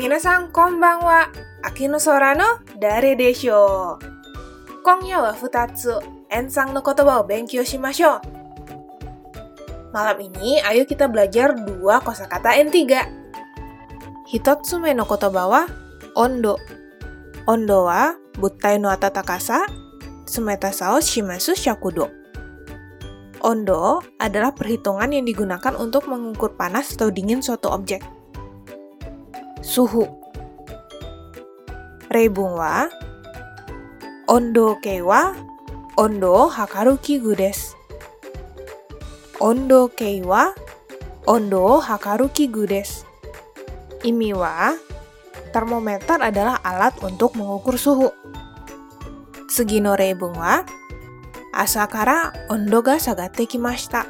Minasan konbanwa. Aki no sora no dare desho. Konya wa futatsu no kotoba o benkyou shimashou. Malam ini, ayo kita belajar dua kosakata N3. Hitotsume no kotoba wa ondo. Ondo wa buttai no atatakasa, tsumetasa o shimasu shakudo. Ondo adalah perhitungan yang digunakan untuk mengukur panas atau dingin suatu objek suhu. Reibun wa ondo ke wa ondo hakaru kigu desu. Ondo ke wa ondo hakaru kigu desu. Imi wa termometer adalah alat untuk mengukur suhu. Sugi no reibun wa asa kara ondo ga sagatte kimashita.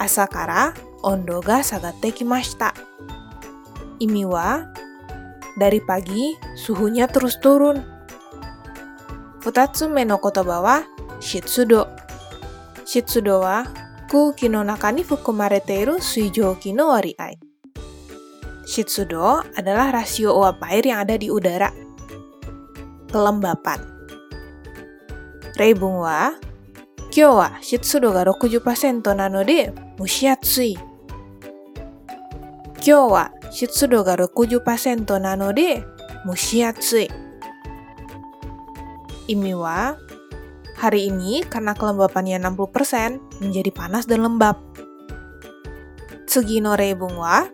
Asa kara ondo ga sagatte kimashita. した。朝から温度が下がってきました。意味は dari pagi suhunya terus turun. 二つ目の言葉は湿度。湿度は空気の中に含まれている水蒸気の割合。湿度 adalah rasio uap air yang ada di udara. Kelembapan. Reibun wa, kyou wa shitsudo ga 60%なので蒸し暑い。今日は 湿度が60%なので蒸し暑い。意味は, hari ini karena kelembapannya 60% menjadi panas dan lembab. Tsugi no reibun wa,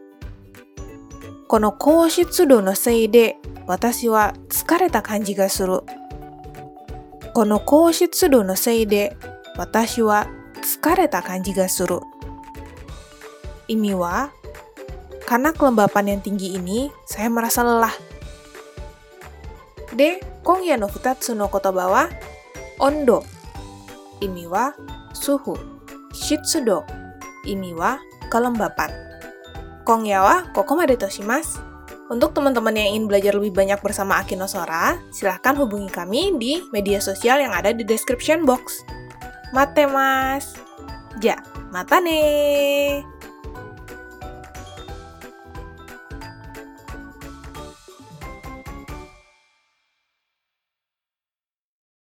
この高湿度のせいで私は疲れた感じがする。この高湿 karena kelembapan yang tinggi ini, saya merasa lelah. De, kongya no futatsu no kotoba wa ondo. Ini wa suhu. Shitsudo. Ini wa kelembapan. Kongya wa kokomade toshimasu. Untuk teman-teman yang ingin belajar lebih banyak bersama Akino Sora, silahkan hubungi kami di media sosial yang ada di description box. Mate mas! Ja, mata nih!